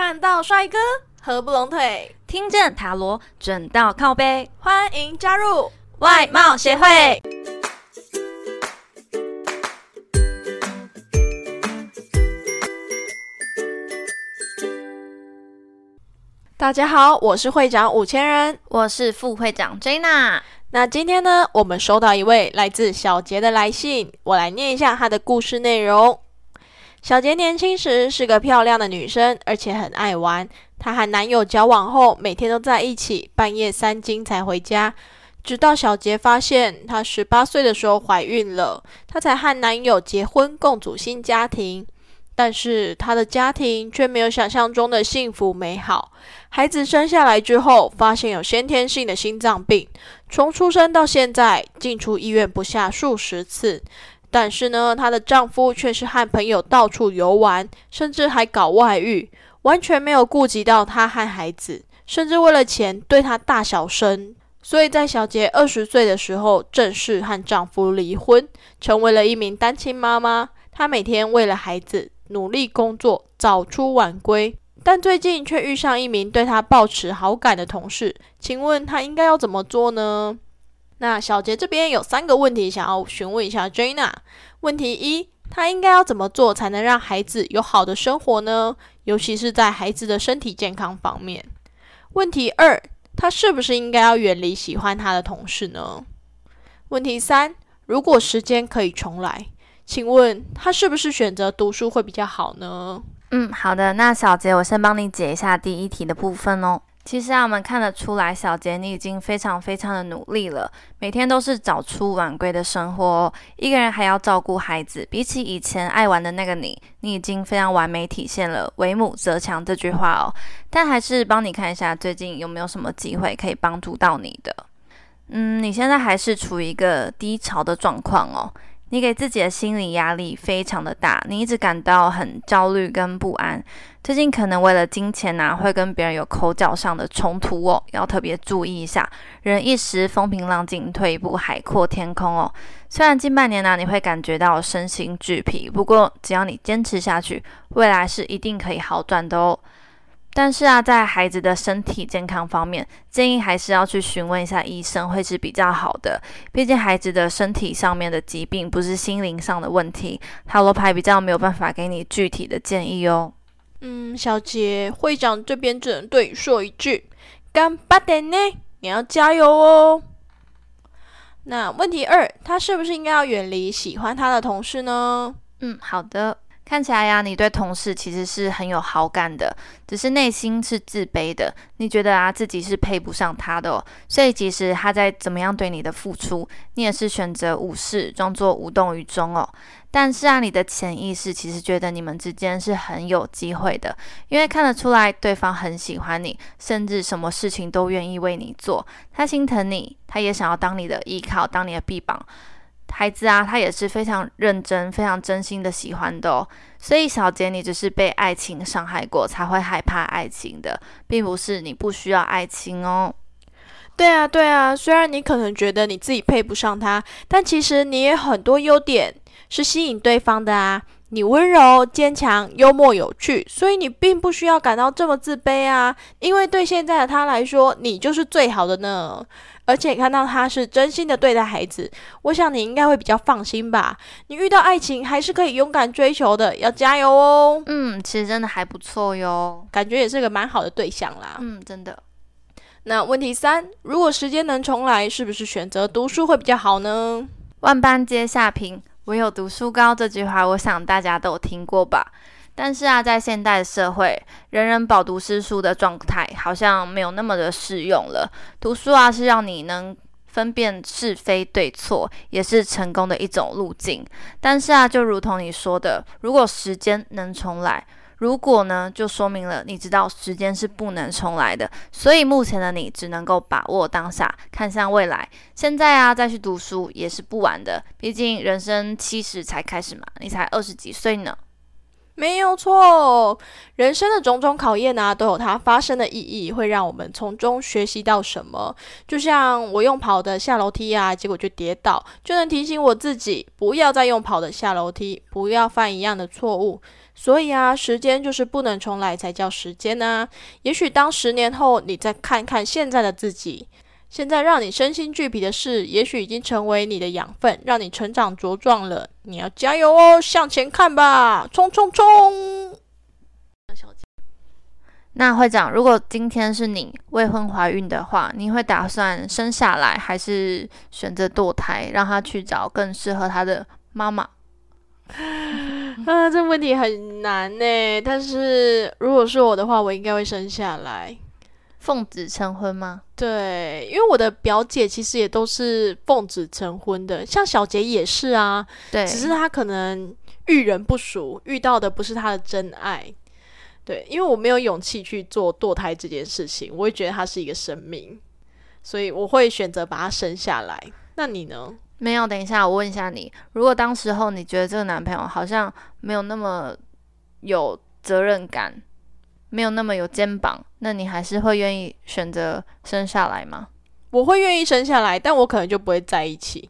看到帅哥合不拢腿，听见塔罗准到靠背，欢迎加入外貌协会。大家好，我是会长五千人，我是副会长 Jana。那今天呢，我们收到一位来自小杰的来信，我来念一下他的故事内容。小杰年轻时是个漂亮的女生，而且很爱玩。她和男友交往后，每天都在一起，半夜三更才回家。直到小杰发现她十八岁的时候怀孕了，她才和男友结婚，共组新家庭。但是她的家庭却没有想象中的幸福美好。孩子生下来之后，发现有先天性的心脏病，从出生到现在进出医院不下数十次。但是呢，她的丈夫却是和朋友到处游玩，甚至还搞外遇，完全没有顾及到她和孩子，甚至为了钱对她大小声。所以在小杰二十岁的时候，正式和丈夫离婚，成为了一名单亲妈妈。她每天为了孩子努力工作，早出晚归。但最近却遇上一名对她抱持好感的同事，请问她应该要怎么做呢？那小杰这边有三个问题想要询问一下 Jana。问题一，他应该要怎么做才能让孩子有好的生活呢？尤其是在孩子的身体健康方面。问题二，他是不是应该要远离喜欢他的同事呢？问题三，如果时间可以重来，请问他是不是选择读书会比较好呢？嗯，好的，那小杰，我先帮你解一下第一题的部分哦。其实啊，我们看得出来，小杰你已经非常非常的努力了，每天都是早出晚归的生活哦，一个人还要照顾孩子。比起以前爱玩的那个你，你已经非常完美体现了“为母则强”这句话哦。但还是帮你看一下，最近有没有什么机会可以帮助到你的？嗯，你现在还是处于一个低潮的状况哦。你给自己的心理压力非常的大，你一直感到很焦虑跟不安。最近可能为了金钱呐，会跟别人有口角上的冲突哦，要特别注意一下。人一时风平浪静，退一步海阔天空哦。虽然近半年呢，你会感觉到身心俱疲，不过只要你坚持下去，未来是一定可以好转的哦。但是啊，在孩子的身体健康方面，建议还是要去询问一下医生会是比较好的。毕竟孩子的身体上面的疾病不是心灵上的问题，塔罗牌比较没有办法给你具体的建议哦。嗯，小姐，会长这边只能对你说一句：干巴点呢，你要加油哦。那问题二，他是不是应该要远离喜欢他的同事呢？嗯，好的。看起来呀，你对同事其实是很有好感的，只是内心是自卑的。你觉得啊，自己是配不上他的，哦，所以即使他在怎么样对你的付出，你也是选择无视，装作无动于衷哦。但是啊，你的潜意识其实觉得你们之间是很有机会的，因为看得出来对方很喜欢你，甚至什么事情都愿意为你做。他心疼你，他也想要当你的依靠，当你的臂膀。孩子啊，他也是非常认真、非常真心的喜欢的哦。所以小杰，你只是被爱情伤害过，才会害怕爱情的，并不是你不需要爱情哦。对啊，对啊。虽然你可能觉得你自己配不上他，但其实你也很多优点是吸引对方的啊。你温柔、坚强、幽默、有趣，所以你并不需要感到这么自卑啊。因为对现在的他来说，你就是最好的呢。而且看到他是真心的对待孩子，我想你应该会比较放心吧。你遇到爱情还是可以勇敢追求的，要加油哦。嗯，其实真的还不错哟，感觉也是个蛮好的对象啦。嗯，真的。那问题三，如果时间能重来，是不是选择读书会比较好呢？万般皆下品，唯有读书高这句话，我想大家都有听过吧。但是啊，在现代社会，人人饱读诗书的状态好像没有那么的适用了。读书啊，是让你能分辨是非对错，也是成功的一种路径。但是啊，就如同你说的，如果时间能重来，如果呢，就说明了你知道时间是不能重来的。所以目前的你只能够把握当下，看向未来。现在啊，再去读书也是不晚的。毕竟人生七十才开始嘛，你才二十几岁呢。没有错，人生的种种考验啊，都有它发生的意义，会让我们从中学习到什么。就像我用跑的下楼梯啊，结果就跌倒，就能提醒我自己不要再用跑的下楼梯，不要犯一样的错误。所以啊，时间就是不能重来才叫时间啊。也许当十年后你再看看现在的自己，现在让你身心俱疲的事，也许已经成为你的养分，让你成长茁壮了。你要加油哦，向前看吧，冲冲冲！那会长，如果今天是你未婚怀孕的话，你会打算生下来，还是选择堕胎，让他去找更适合他的妈妈？啊，这问题很难呢。但是如果是我的话，我应该会生下来。奉子成婚吗？对，因为我的表姐其实也都是奉子成婚的，像小杰也是啊。对，只是他可能遇人不熟，遇到的不是他的真爱。对，因为我没有勇气去做堕胎这件事情，我会觉得他是一个生命，所以我会选择把他生下来。那你呢？没有，等一下，我问一下你，如果当时候你觉得这个男朋友好像没有那么有责任感，没有那么有肩膀，那你还是会愿意选择生下来吗？我会愿意生下来，但我可能就不会在一起，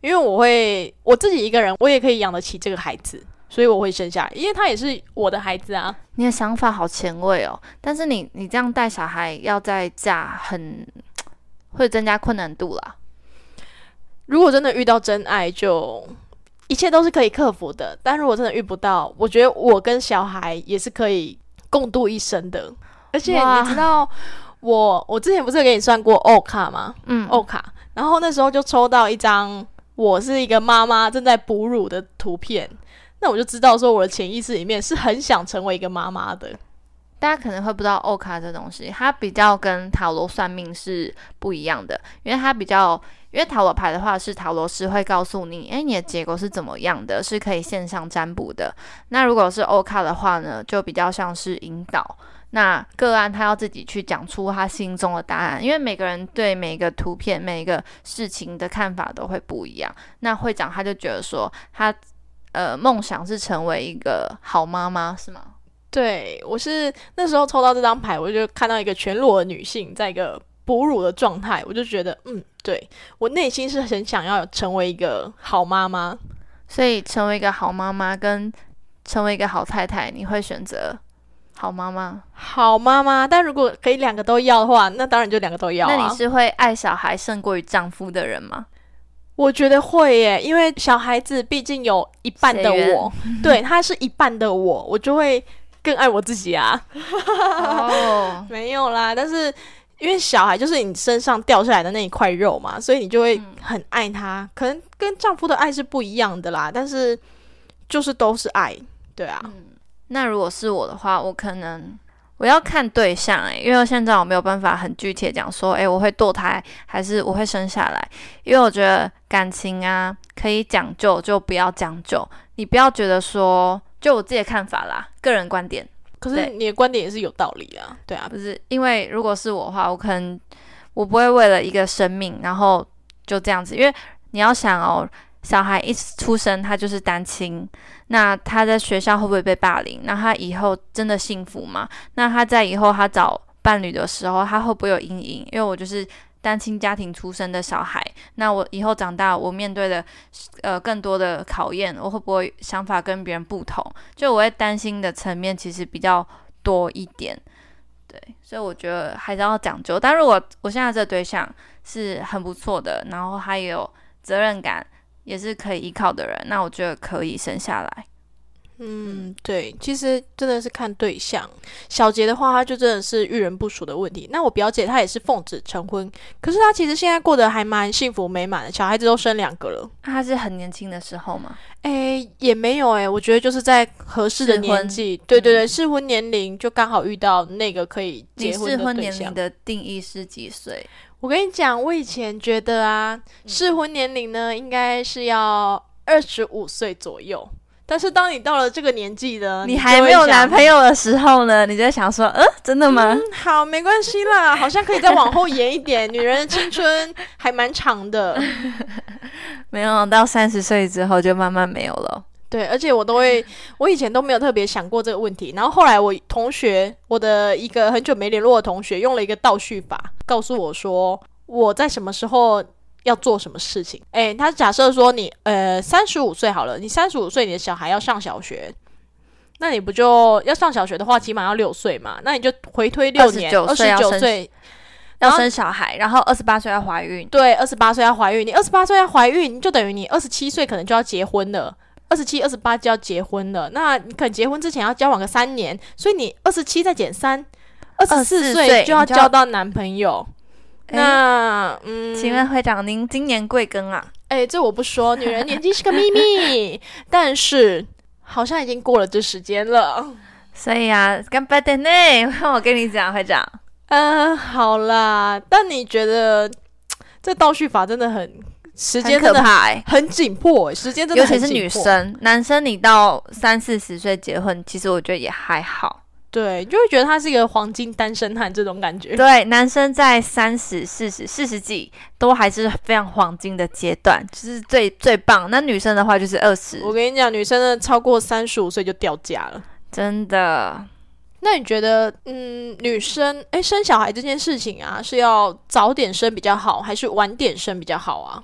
因为我会我自己一个人，我也可以养得起这个孩子。所以我会生下来，因为他也是我的孩子啊。你的想法好前卫哦，但是你你这样带小孩要再嫁，很会增加困难度啦。如果真的遇到真爱，就一切都是可以克服的。但如果真的遇不到，我觉得我跟小孩也是可以共度一生的。而且你知道，我我之前不是给你算过欧卡吗？嗯，欧卡。然后那时候就抽到一张我是一个妈妈正在哺乳的图片。那我就知道，说我的潜意识里面是很想成为一个妈妈的。大家可能会不知道欧卡这东西，它比较跟塔罗算命是不一样的，因为它比较，因为塔罗牌的话是塔罗师会告诉你，诶，你的结果是怎么样的，是可以线上占卜的。那如果是欧卡的话呢，就比较像是引导，那个案他要自己去讲出他心中的答案，因为每个人对每一个图片、每一个事情的看法都会不一样。那会长他就觉得说他。呃，梦想是成为一个好妈妈，是吗？对，我是那时候抽到这张牌，我就看到一个全裸的女性在一个哺乳的状态，我就觉得，嗯，对我内心是很想要成为一个好妈妈，所以成为一个好妈妈跟成为一个好太太，你会选择好妈妈？好妈妈，但如果可以两个都要的话，那当然就两个都要。那你是会爱小孩胜过于丈夫的人吗？我觉得会耶，因为小孩子毕竟有一半的我，对他是一半的我，我就会更爱我自己啊。哦，没有啦，但是因为小孩就是你身上掉下来的那一块肉嘛，所以你就会很爱他。可能跟丈夫的爱是不一样的啦，但是就是都是爱，对啊。那如果是我的话，我可能。我要看对象诶，因为现在我没有办法很具体讲说，诶，我会堕胎还是我会生下来？因为我觉得感情啊，可以讲究就不要讲究，你不要觉得说，就我自己的看法啦，个人观点。可是你的观点也是有道理啊，对啊，不是因为如果是我的话，我可能我不会为了一个生命，然后就这样子，因为你要想哦。小孩一出生，他就是单亲，那他在学校会不会被霸凌？那他以后真的幸福吗？那他在以后他找伴侣的时候，他会不会有阴影？因为我就是单亲家庭出生的小孩，那我以后长大，我面对的呃更多的考验，我会不会想法跟别人不同？就我会担心的层面其实比较多一点，对，所以我觉得还是要讲究。但如果我现在这对象是很不错的，然后还有责任感。也是可以依靠的人，那我觉得可以生下来。嗯，对，其实真的是看对象。小杰的话，他就真的是遇人不淑的问题。那我表姐她也是奉子成婚，可是她其实现在过得还蛮幸福美满的，小孩子都生两个了。她是很年轻的时候吗？哎，也没有哎，我觉得就是在合适的年纪，对对对，适婚年龄就刚好遇到那个可以结婚的适婚年龄的定义是几岁？我跟你讲，我以前觉得啊，适婚年龄呢应该是要二十五岁左右。但是当你到了这个年纪的，你还没有男朋友的时候呢，你就想说，嗯，真的吗？好，没关系啦，好像可以再往后延一点。女人的青春还蛮长的，没有到三十岁之后就慢慢没有了。对，而且我都会，我以前都没有特别想过这个问题。然后后来我同学，我的一个很久没联络的同学，用了一个倒叙法，告诉我说我在什么时候。要做什么事情？诶，他假设说你呃三十五岁好了，你三十五岁，你的小孩要上小学，那你不就要上小学的话，起码要六岁嘛？那你就回推六年，29二十九岁，要生小孩，然后二十八岁要怀孕，对，二十八岁要怀孕，你二十八岁要怀孕，就等于你二十七岁可能就要结婚了。二十七、二十八就要结婚了，那你可能结婚之前要交往个三年，所以你二十七再减三，二十四岁就要交到男朋友。那嗯，请问会长您今年贵庚啊？哎、这我不说，女人年纪是个秘密，但是好像已经过了这时间了。所以啊，干巴的呢，我跟你讲，会长，嗯、好啦，但你觉得这倒叙法真的很时间可真的很紧迫、欸，时间真的尤其是女。生，男生你到三四十岁结婚，其实我觉得也还好。对，就会觉得他是一个黄金单身汉这种感觉。对，男生在三十、四十、四十几都还是非常黄金的阶段，就是最最棒。那女生的话就是二十，我跟你讲，女生呢超过三十五岁就掉价了。真的那你觉得，嗯，女生哎生小孩这件事情啊，是要早点生比较好，还是晚点生比较好啊？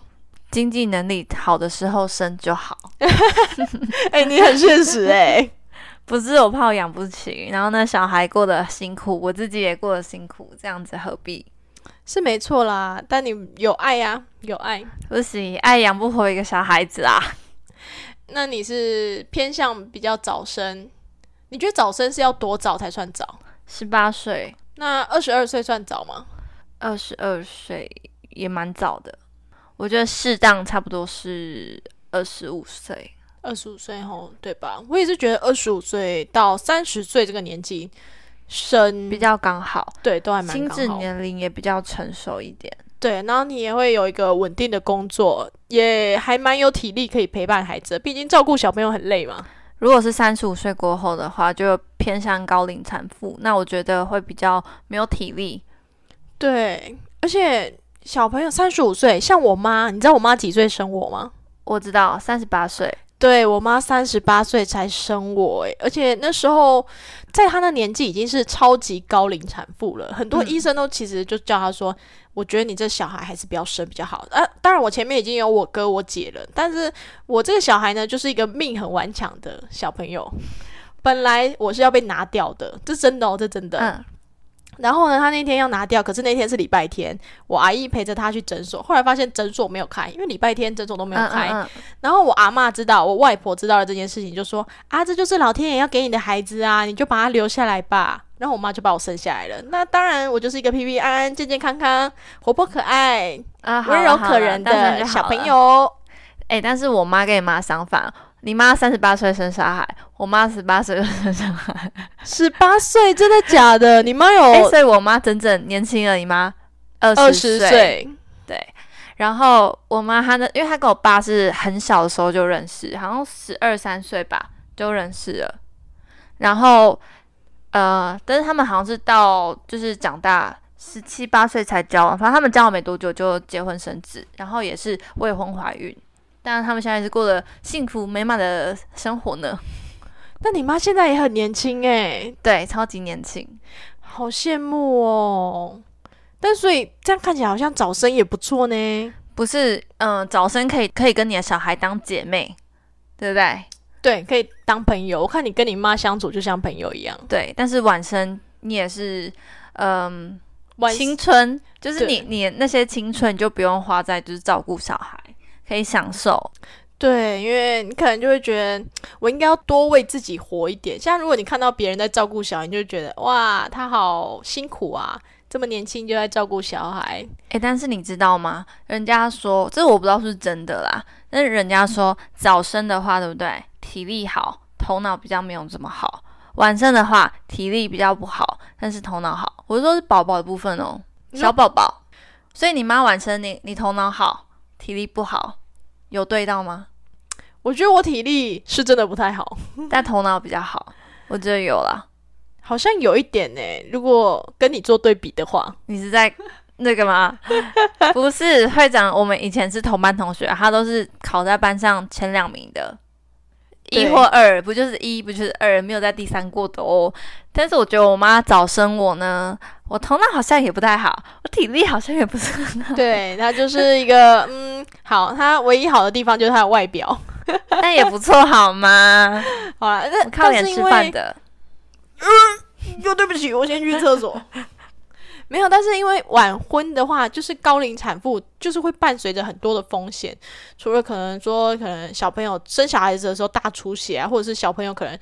经济能力好的时候生就好，哎、你很现实哎、不是我怕我养不起，然后呢小孩过得辛苦，我自己也过得辛苦，这样子何必？是没错啦，但你有爱呀、有爱。不行，爱养不活一个小孩子啊。那你是偏向比较早生？你觉得早生是要多早才算早？十八岁、那二十二岁算早吗？二十二岁也蛮早的，我觉得适当差不多是二十五岁。二十五岁后，对吧？我也是觉得二十五岁到三十岁这个年纪生比较刚好，对都还蛮心智。年龄也比较成熟一点。对，然后你也会有一个稳定的工作，也还蛮有体力可以陪伴孩子。毕竟照顾小朋友很累嘛。如果是三十五岁过后的话，就偏向高龄产妇，那我觉得会比较没有体力。对，而且小朋友三十五岁，像我妈，你知道我妈几岁生我吗？我知道三十八岁，对我妈三十八岁才生我，诶，而且那时候在她的年纪已经是超级高龄产妇了，很多嗯医生都其实就叫她说，我觉得你这小孩还是不要生比较好。啊，当然我前面已经有我哥我姐了，但是我这个小孩呢，就是一个命很顽强的小朋友。本来我是要被拿掉的，这真的哦，这真的。嗯，然后呢，他那天要拿掉，可是那天是礼拜天，我阿姨陪着他去诊所，后来发现诊所没有开，因为礼拜天诊所都没有嗯开。嗯嗯，然后我阿嬷知道，我外婆知道了这件事情，就说啊，这就是老天爷要给你的孩子啊，你就把他留下来吧。然后我妈就把我生下来了。那当然，我就是一个平平安安、健健康康、活泼可爱、啊，温柔可人的小朋。友。哎、但是我妈跟你妈相反，你妈三十八岁生小孩，我妈十八岁就生小孩。十八岁，真的假的？你妈哎、有所以我妈整整年轻了你妈二十岁？对，然后我妈她呢，因为她跟我爸是很小的时候就认识，好像十二三岁吧就认识了。然后呃，但是他们好像是到就是长大十七八岁才交往，反正他们交往没多久就结婚生子，然后也是未婚怀孕。但是他们现在是过得幸福美满的生活呢，那你妈现在也很年轻诶，对，超级年轻。好羡慕哦。但所以这样看起来好像早生也不错呢。不是，嗯、早生可以可以跟你的小孩当姐妹，对不对？对，可以当朋友。我看你跟你妈相处就像朋友一样。对，但是晚生你也是，嗯，晚青春就是你你那些青春就不用花在就是照顾小孩，可以享受。对，因为你可能就会觉得我应该要多为自己活一点。像如果你看到别人在照顾小孩，你就觉得哇，他好辛苦啊，这么年轻就在照顾小孩。诶，但是你知道吗？人家说这我不知道是真的啦，但是人家说早生的话，对不对？体力好，头脑比较没有这么好；晚生的话，体力比较不好，但是头脑好。我是说是宝宝的部分哦，小宝宝。所以你妈晚生，你你头脑好，体力不好，有对到吗？我觉得我体力是真的不太好，但头脑比较好，我觉得有啦。好像有一点呢。如果跟你做对比的话，你是在那个吗？不是，会长，我们以前是同班同学，他都是考在班上前两名的，一或二，不就是一，不就是二，没有在第三过的哦。但是我觉得我妈早生我呢，我头脑好像也不太好，我体力好像也不是很好。对他就是一个嗯，好，他唯一好的地方就是他的外表。但也不错，好吗？好了，那我靠脸吃饭。的。嗯又对不起，我先去厕所。没有，但是因为晚婚的话，就是高龄产妇，就是会伴随着很多的风险。除了可能说，可能小朋友生小孩子的时候大出血啊，或者是小朋友可能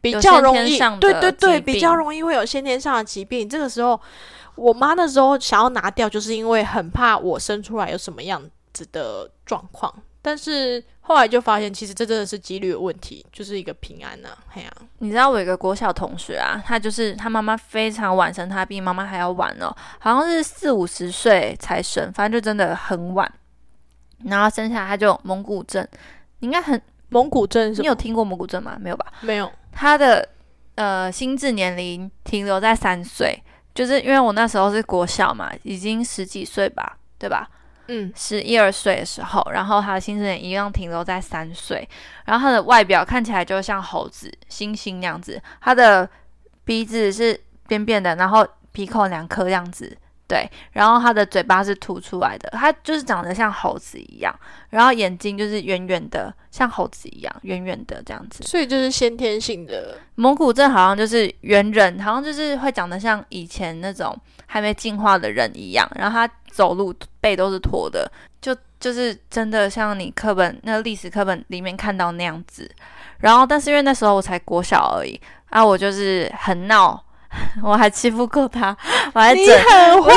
比较容易，对对对，比较容易会有先天上的疾病。这个时候，我妈那时候想要拿掉，就是因为很怕我生出来有什么样子的状况。但是后来就发现，其实这真的是几率的问题，就是一个平安呐。嘿呀，你知道我有一个国小同学啊，他就是他妈妈非常晚生他，比妈妈还要晚哦，好像是四五十岁才生，反正就真的很晚。然后生下来他就蒙古症，应该很蒙古症，你有听过蒙古症吗？没有吧？没有。他的呃心智年龄停留在三岁，就是因为我那时候是国小嘛，已经十几岁吧，对吧？嗯，十一二岁的时候，然后他的心智年一样停留在三岁，然后他的外表看起来就像猴子、猩猩那样子，他的鼻子是扁扁的，然后鼻孔两颗样子，对，然后他的嘴巴是凸出来的，他就是长得像猴子一样，然后眼睛就是圆圆的，像猴子一样圆圆的这样子，所以就是先天性的蒙古症，好像就是猿人，好像就是会长得像以前那种还没进化的人一样，然后他。走路背都是驼的，就就是真的像你课本那个历史课本里面看到那样子。然后，但是因为那时候我才国小而已啊，我就是很闹，我还欺负过他，我还整，很坏，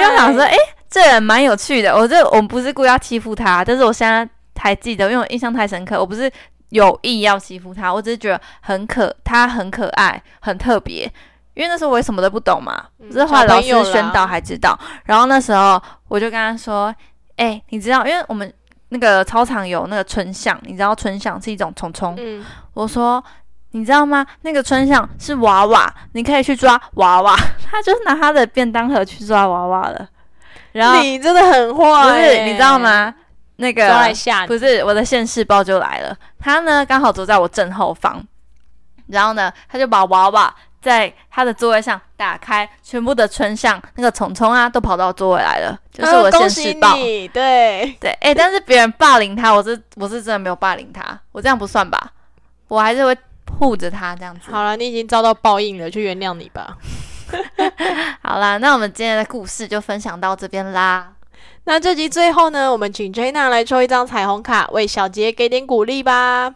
因为想说，哎，这人蛮有趣的。我这我不是故意要欺负他，但是我现在还记得，因为我印象太深刻，我不是有意要欺负他，我只是觉得很可，他很可爱，很特别。因为那时候我也什么都不懂嘛，只是后来老师宣导还知道。然后那时候我就跟他说：“哎，你知道，因为我们那个操场有那个春象，你知道春象是一种虫虫。我说你知道吗？那个春象是娃娃，你可以去抓娃娃。他就拿他的便当盒去抓娃娃了。然后你真的很坏，不是？你知道吗？那个不是我的现世报就来了。他呢刚好走在我正后方，然后呢他就把娃娃。在他的座位上打开，全部的春象那个虫虫啊，都跑到座位来了，就是我的现世报。对对，哎，但是别人霸凌他，我是我是真的没有霸凌他，我这样不算吧？我还是会护着他这样子。好了，你已经遭到报应了，就原谅你吧。好啦，那我们今天的故事就分享到这边啦。那这集最后呢，我们请 Jana 来抽一张彩虹卡，为小杰给点鼓励吧。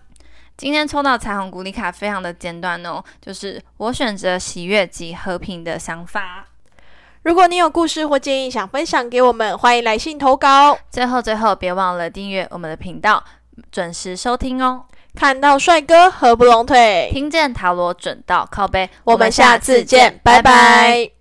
今天抽到彩虹鼓励卡，非常的简短哦，就是我选择喜悦及和平的想法。如果你有故事或建议想分享给我们，欢迎来信投稿。最后最后，别忘了订阅我们的频道，准时收听哦。看到帅哥合不拢腿，听见塔罗准到靠背。我们下次见，拜拜。